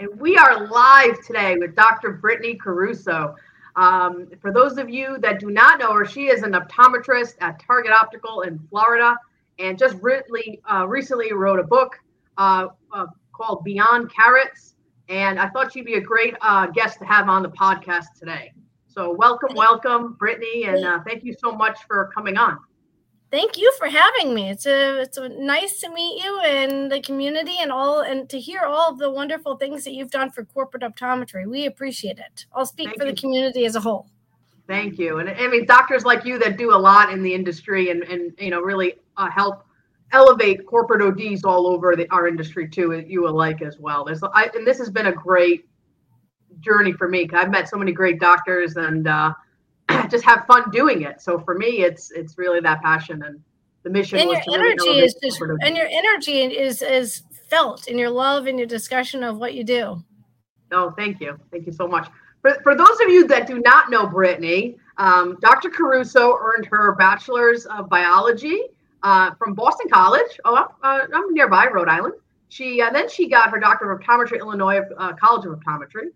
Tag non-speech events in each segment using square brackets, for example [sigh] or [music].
And we are live today with Dr. Britney Caruso. Um, for those of you that do not know her, she is an optometrist at Target Optical in Florida and just recently, uh, recently wrote a book uh, uh, called Beyond Carrots. And I thought she'd be a great uh, guest to have on the podcast today. So, welcome, welcome, Britney, and uh, thank you so much for coming on thank you for having me. It's a it's a nice to meet you and the community and all and to hear all of the wonderful things that you've done for corporate optometry. We appreciate it. I'll speak thank for you. the community as a whole. Thank you. And I mean doctors like you that do a lot in the industry and and you know really uh, help elevate corporate ODs all over the, our industry too. You alike as well. There's I, and this has been a great journey for me. I've met so many great doctors and uh, [clears throat] just have fun doing it. So for me, it's it's really that passion and the mission. And your energy is just, and your energy is is felt in your love and your discussion of what you do. Oh, thank you, thank you so much. For, for those of you that do not know Britney, um, Dr. Caruso earned her bachelor's of biology uh, from Boston College. Oh, uh, I'm nearby, Rhode Island. She uh, then she got her doctorate of optometry, Illinois uh, College of Optometry.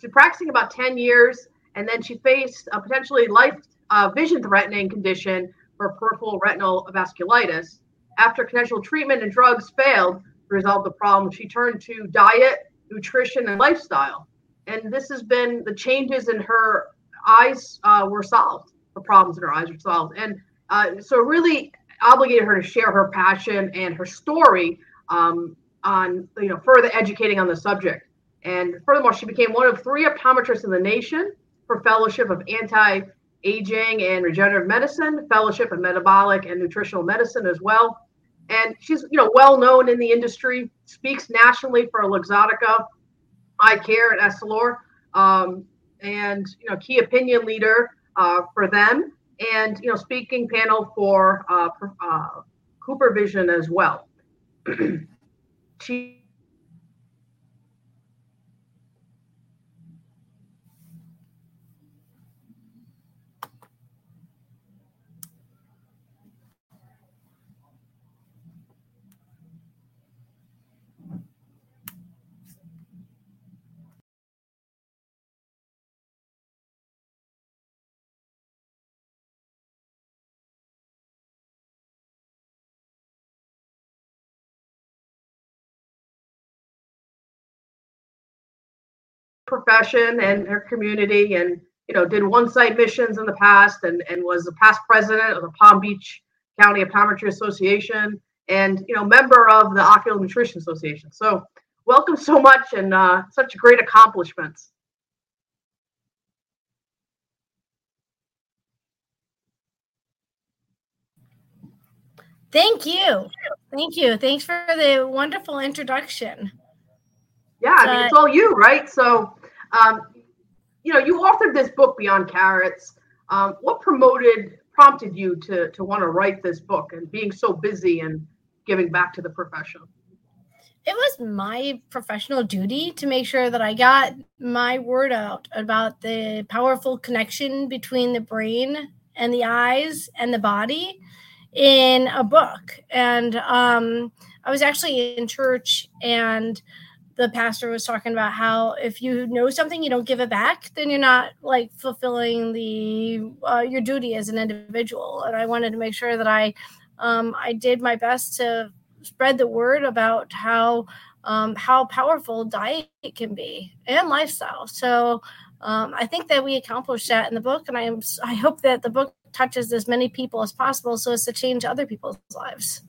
She's practicing about 10 years and then she faced a potentially life uh, vision threatening condition for peripheral retinal vasculitis. After conventional treatment and drugs failed to resolve the problem, she turned to diet, nutrition, and lifestyle. And this has been the changes in her eyes uh, were solved. The problems in her eyes were solved. And uh, so, really obligated her to share her passion and her story um, on, you know, further educating on the subject. And furthermore, she became one of three optometrists in the nation for Fellowship of Anti Aging and Regenerative Medicine, Fellowship of Metabolic and Nutritional Medicine as well. And she's you know well known in the industry, speaks nationally for Luxottica, Eye Care, and Essilor, um, and you know key opinion leader uh, for them, and you know speaking panel for uh, uh, Cooper Vision as well. [clears throat] she profession and her community and you know did one site missions in the past and and was a past president of the palm beach county optometry association and you know member of the ocular nutrition association so welcome so much and uh, such great accomplishments Thank you. Thank you. Thanks for the wonderful introduction. Yeah, I mean, it's all you, right? So, um, you know, you authored this book, Beyond Carrots. Um, what promoted, prompted you to to want to write this book and being so busy and giving back to the profession? It was my professional duty to make sure that I got my word out about the powerful connection between the brain and the eyes and the body in a book. And um, I was actually in church and the pastor was talking about how if you know something you don't give it back then you're not like fulfilling the uh, your duty as an individual. And i wanted to make sure that i um, i did my best to spread the word about how um, how powerful diet can be and lifestyle. So um, i think that we accomplished that in the book and i am i hope that the book touches as many people as possible so as to change other people's lives.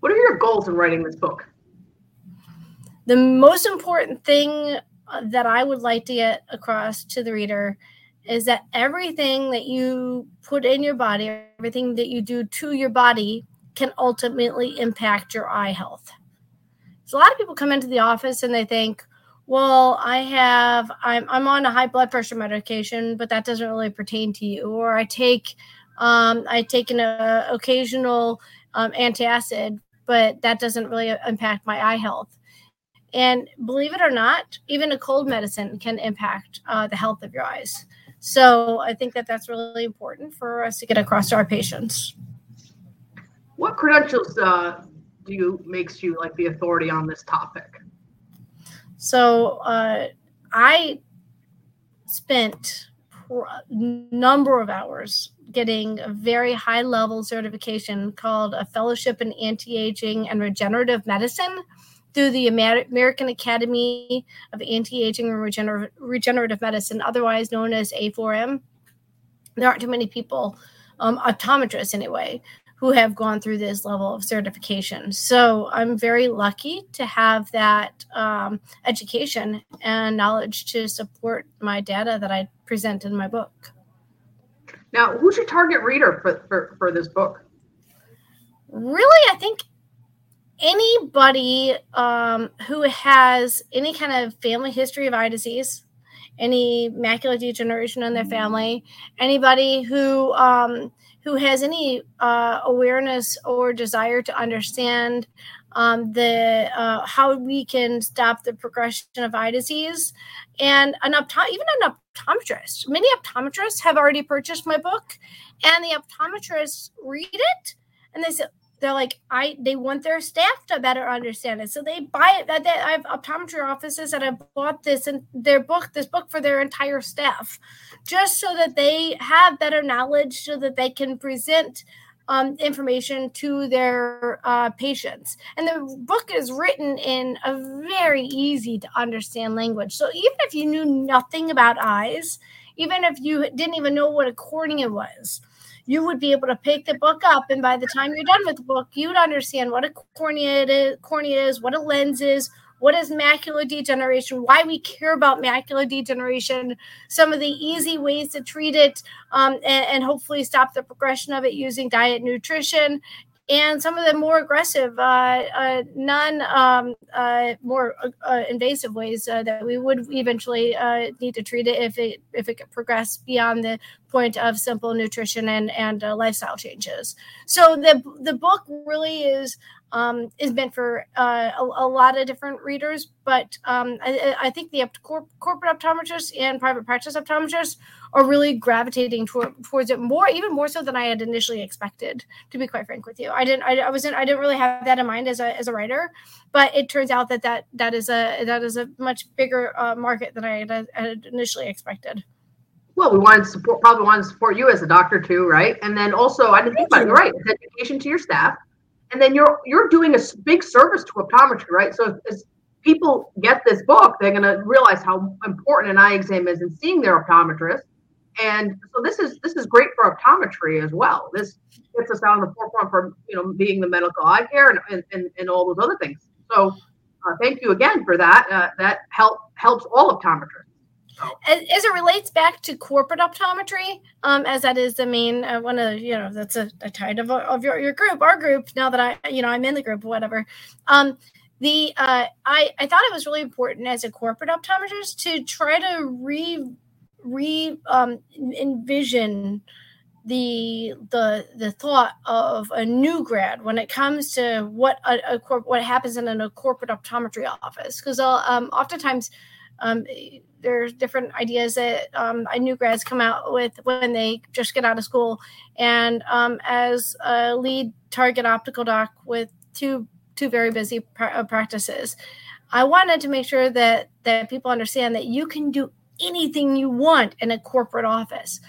What are your goals in writing this book the most important thing uh, that I would like to get across to the reader is that everything that you put in your body, everything that you do to your body can ultimately impact your eye health. So a lot of people come into the office and they think, well, I have I'm I'm on a high blood pressure medication, but that doesn't really pertain to you. Or I take um, I take an uh, occasional um, antacid, but that doesn't really impact my eye health. And believe it or not, even a cold medicine can impact uh, the health of your eyes. So I think that that's really important for us to get across to our patients. What credentials uh, do you makes you like the authority on this topic? So uh, I spent a number of hours getting a very high level certification called a fellowship in anti-aging and regenerative medicine through the American Academy of Anti-Aging and Regener- Regenerative Medicine, otherwise known as A4M. There aren't too many people, um, optometrists anyway, who have gone through this level of certification. So I'm very lucky to have that um, education and knowledge to support my data that I present in my book. Now, who's your target reader for, for, for this book? Really, I think anybody um, who has any kind of family history of eye disease, any macular degeneration in their family, anybody who um, who has any uh, awareness or desire to understand um, the uh, how we can stop the progression of eye disease, and an opto- even an optometrist. Many optometrists have already purchased my book, and the optometrists read it and they say, they're like i they want their staff to better understand it so they buy it that i have optometry offices that have bought this and their book this book for their entire staff just so that they have better knowledge so that they can present um, information to their uh, patients. And the book is written in a very easy to understand language. So even if you knew nothing about eyes, even if you didn't even know what a cornea was, you would be able to pick the book up, and by the time you're done with the book, you'd understand what a cornea is, cornea is, what a lens is, what is macular degeneration, why we care about macular degeneration, some of the easy ways to treat it, um, and, and, hopefully stop the progression of it using diet nutrition, and some of the more aggressive, uh, uh, non um, uh, more uh, invasive ways uh, that we would eventually uh, need to treat it if it if it could progress beyond the point of simple nutrition and and lifestyle changes. So the the book really is um, is meant for uh, a, a, lot of different readers, but um, I, I, think the corporate optometrists and private practice optometrists are really gravitating toward, towards it more, even more so than I had initially expected. To be quite frank with you, I didn't, I, I wasn't, I didn't really have that in mind as a as a writer, but it turns out that that that is a that is a much bigger uh, market than I had, had initially expected. Well, we wanted to support, probably wanted to support you as a doctor too, right? And then also, I didn't think about it. You're right. It's education to your staff and then you're you're doing a big service to optometry, right? So as people get this book, they're going to realize how important an eye exam is in seeing their optometrist. And so this is this is great for optometry as well. This gets us out on the forefront for you know being the medical eye care and and, and all those other things. So uh, thank you again for that. Uh, that help helps all optometrists. As, as, it relates back to corporate optometry, um, as that is the main uh, one of you know that's a, a kind of of your, your group, our group. Now that I you know I'm in the group, whatever. Um, the uh, I I thought it was really important as a corporate optometrist to try to re re um, envision the the the thought of a new grad when it comes to what a, a corp, what happens in a corporate optometry office because um, oftentimes um, there's different ideas that um, new grads come out with when they just get out of school. And um, as a lead target optical doc with two two very busy pra- uh, practices, I wanted to make sure that that people understand that you can do anything you want in a corporate office.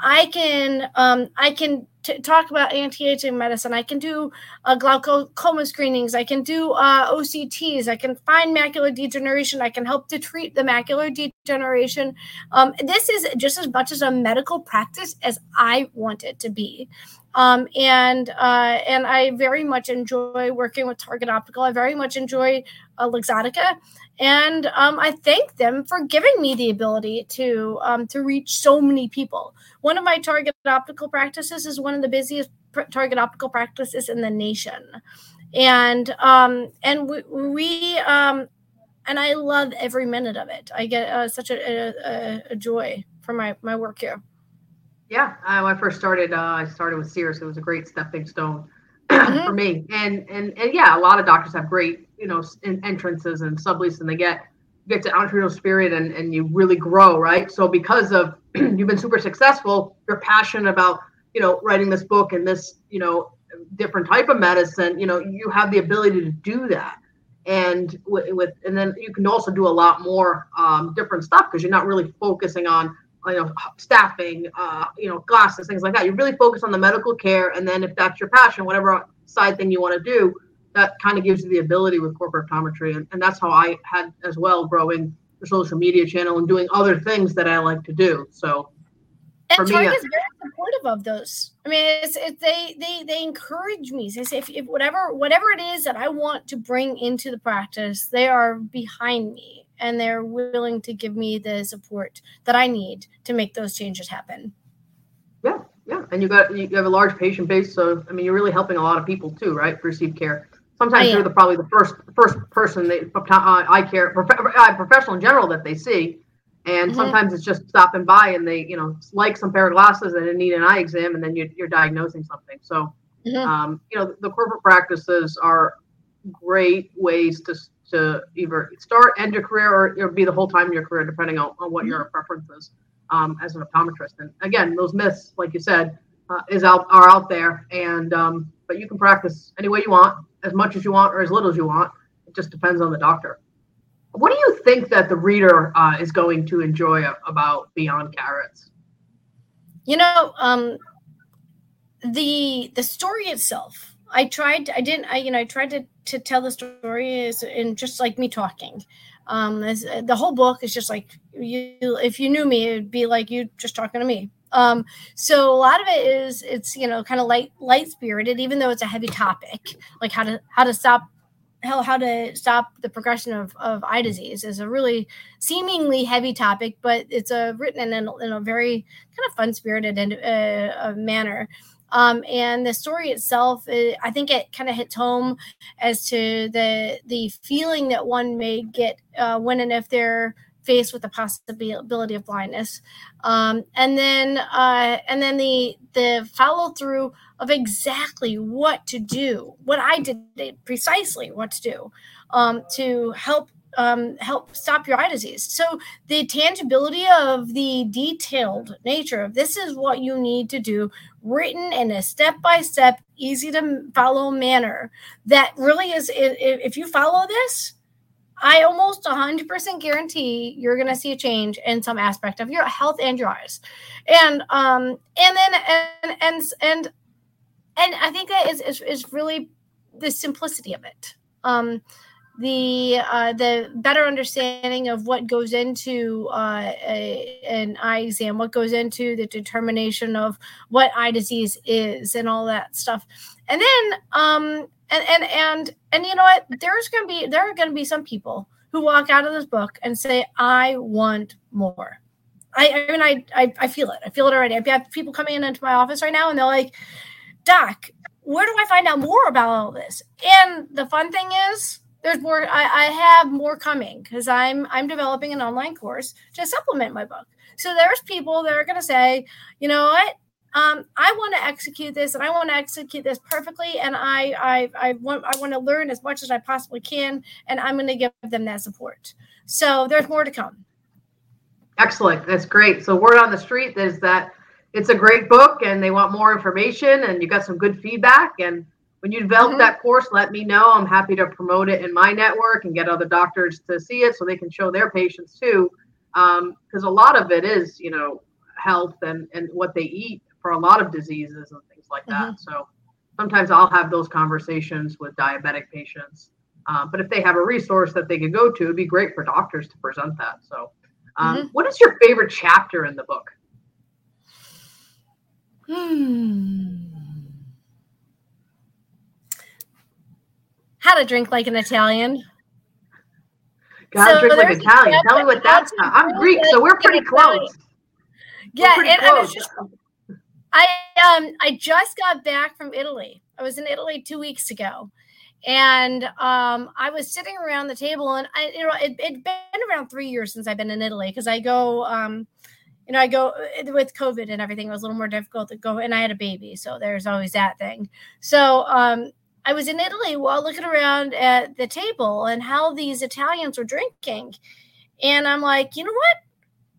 I can um, I can t- talk about anti-aging medicine. I can do uh, glaucoma screenings. I can do uh, OCTs. I can find macular degeneration. I can help to treat the macular degeneration. Um, this is just as much as a medical practice as I want it to be. Um, and uh, and I very much enjoy working with Target Optical. I very much enjoy uh, Luxottica, and um, I thank them for giving me the ability to um, to reach so many people. One of my Target Optical practices is one of the busiest pr- Target Optical practices in the nation, and um, and we, we um, and I love every minute of it. I get uh, such a, a, a joy from my my work here. Yeah, uh, when I first started, uh, I started with Sears. It was a great stepping stone [clears throat] mm-hmm. for me. And and and yeah, a lot of doctors have great, you know, entrances and sublease, and they get get to entrepreneurial spirit and and you really grow, right? So because of [clears throat] you've been super successful, you're passionate about you know writing this book and this you know different type of medicine. You know, you have the ability to do that. and with, with and then you can also do a lot more um, different stuff because you're not really focusing on you know staffing uh, you know glasses things like that you really focus on the medical care and then if that's your passion whatever side thing you want to do that kind of gives you the ability with corporate optometry and, and that's how i had as well growing the social media channel and doing other things that i like to do so and Target uh is very supportive of those. I mean, it's, it's they they they encourage me. They say if, if whatever whatever it is that I want to bring into the practice, they are behind me and they're willing to give me the support that I need to make those changes happen. Yeah, yeah, and you got you have a large patient base, so I mean, you're really helping a lot of people too, right? Perceived care. Sometimes you're the probably the first first person they uh, eye care uh, professional in general that they see and mm-hmm. sometimes it's just stopping by and they, you know, like some pair of glasses and they need an eye exam and then you, are diagnosing something. So, mm-hmm. um, you know, the corporate practices are great ways to, to either start, end your career, or, or be the whole time in your career, depending on, on what mm-hmm. your preference is um, as an optometrist. And again, those myths, like you said, uh, is out are out there, and um, but you can practice any way you want, as much as you want, or as little as you want. It just depends on the doctor. What do you think that the reader uh, is going to enjoy about Beyond Carrots? You know, um, the the story itself. I tried. I didn't. I you know. I tried to to tell the story is in just like me talking. Um, the whole book is just like you. If you knew me, it'd be like you just talking to me. Um, so a lot of it is it's you know kind of light light spirited, even though it's a heavy topic, like how to how to stop how, how to stop the progression of, of eye disease is a really seemingly heavy topic, but it's a written in a, in a very kind of fun spirited and uh, manner. Um, and the story itself, it, uh, I think it kind of hits home as to the the feeling that one may get uh, when and if they're faced with the possibility of blindness, um, and then uh, and then the the follow through of exactly what to do, what I did precisely what to do um, to help um, help stop your eye disease. So the tangibility of the detailed nature of this is what you need to do, written in a step by step, easy to follow manner. That really is if you follow this. I almost 100% guarantee you're going to see a change in some aspect of your health and your eyes. And um and then and and and and I think that is, is, is really the simplicity of it. Um, the uh, the better understanding of what goes into uh, a, an eye exam, what goes into the determination of what eye disease is, and all that stuff. And then, um, and and and and you know what? There's gonna be there are gonna be some people who walk out of this book and say, "I want more." I, I mean, I, I I feel it. I feel it already. I have people coming in into my office right now, and they're like, Doc, where do I find out more about all this? And the fun thing is, there's more. I, I have more coming because I'm I'm developing an online course to supplement my book. So there's people that are going to say, you know what, um, I want to execute this and I want to execute this perfectly, and I I I want I want to learn as much as I possibly can, and I'm going to give them that support. So there's more to come. Excellent, that's great. So word on the street is that it's a great book and they want more information and you got some good feedback and when you develop mm-hmm. that course let me know i'm happy to promote it in my network and get other doctors to see it so they can show their patients too because um, a lot of it is you know health and and what they eat for a lot of diseases and things like that mm-hmm. so sometimes i'll have those conversations with diabetic patients uh, but if they have a resource that they could go to it'd be great for doctors to present that so um, mm-hmm. what is your favorite chapter in the book Hmm. How to drink like an Italian. Gotta so drink like Italian. Tell me what that's. I'm Greek, so we're pretty close. Yeah, pretty and, close. Just, I um I just got back from Italy. I was in Italy two weeks ago, and um, I was sitting around the table, and I, you know, it, had been around three years since I've been in Italy because I go um, you know, I go uh, with COVID and everything, it was a little more difficult to go. And I had a baby. So there's always that thing. So um, I was in Italy while looking around at the table and how these Italians were drinking. And I'm like, you know what?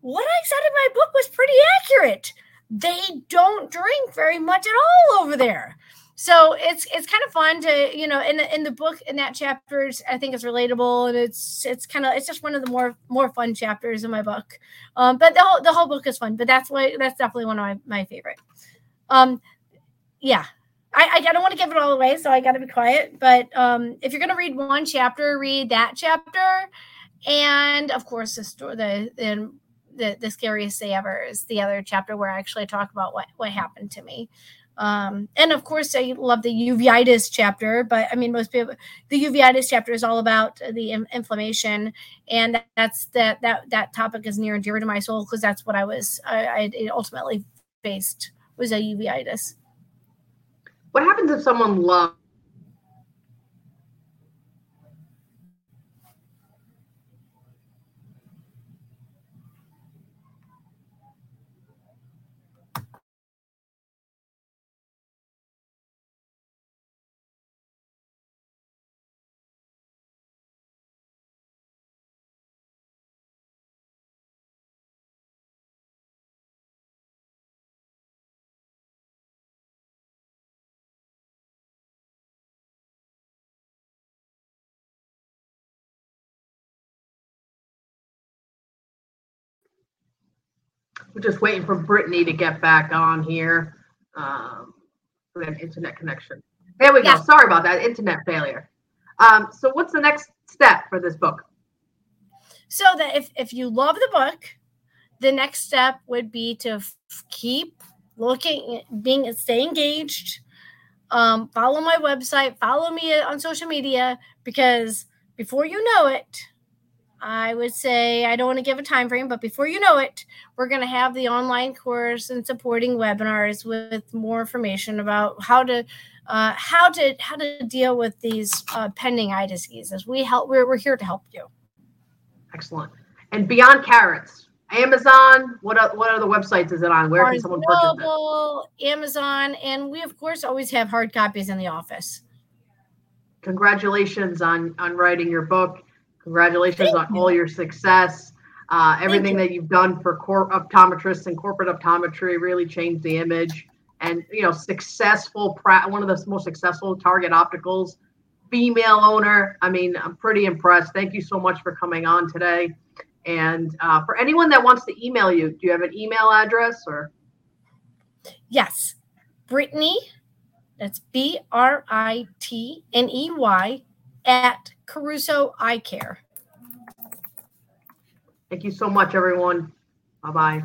What I said in my book was pretty accurate. They don't drink very much at all over there. so it's it's kind of fun to you know in the in the book in that chapter I think it's relatable and it's it's kind of it's just one of the more more fun chapters in my book. Um, but the whole the whole book is fun. But that's why that's definitely one of my my favorite. Um, yeah, I, I don't want to give it all away, so I got to be quiet. But um, if you're going to read one chapter, read that chapter, and of course the story, the, the the the scariest day ever is the other chapter where I actually talk about what what happened to me. Um, and of course, I love the uveitis chapter, but I mean, most people, the uveitis chapter is all about the in- inflammation, and that's that that that topic is near and dear to my soul because that's what I was I, I ultimately faced was a uveitis. What happens if someone loves? We're just waiting for Britney to get back on here. Um, we have internet connection. There we go. Sorry about that. Internet failure. Um, so what's the next step for this book? So that if if you love the book, the next step would be to f- keep looking, being stay engaged. Um, follow my website, follow me on social media because before you know it, I would say I don't want to give a time frame, but before you know it, we're going to have the online course and supporting webinars with more information about how to uh, how to how to deal with these uh, pending eye diseases. We help. We're, we're here to help you. Excellent. And Beyond Carrots, Amazon. What are, what other websites is it on? Where can someone purchase it? Noble, Amazon, and we of course always have hard copies in the office. Congratulations on on writing your book. Congratulations Thank on all your success. Uh, everything you. that you've done for cor- optometrists and corporate optometry really changed the image. And you know, successful, pra- one of the most successful Target Opticals, female owner. I mean, I'm pretty impressed. Thank you so much for coming on today. And uh, for anyone that wants to email you, do you have an email address or? Yes, Britney. That's B R I T N E Y at Caruso Eye Care. Thank you so much, everyone. Bye bye.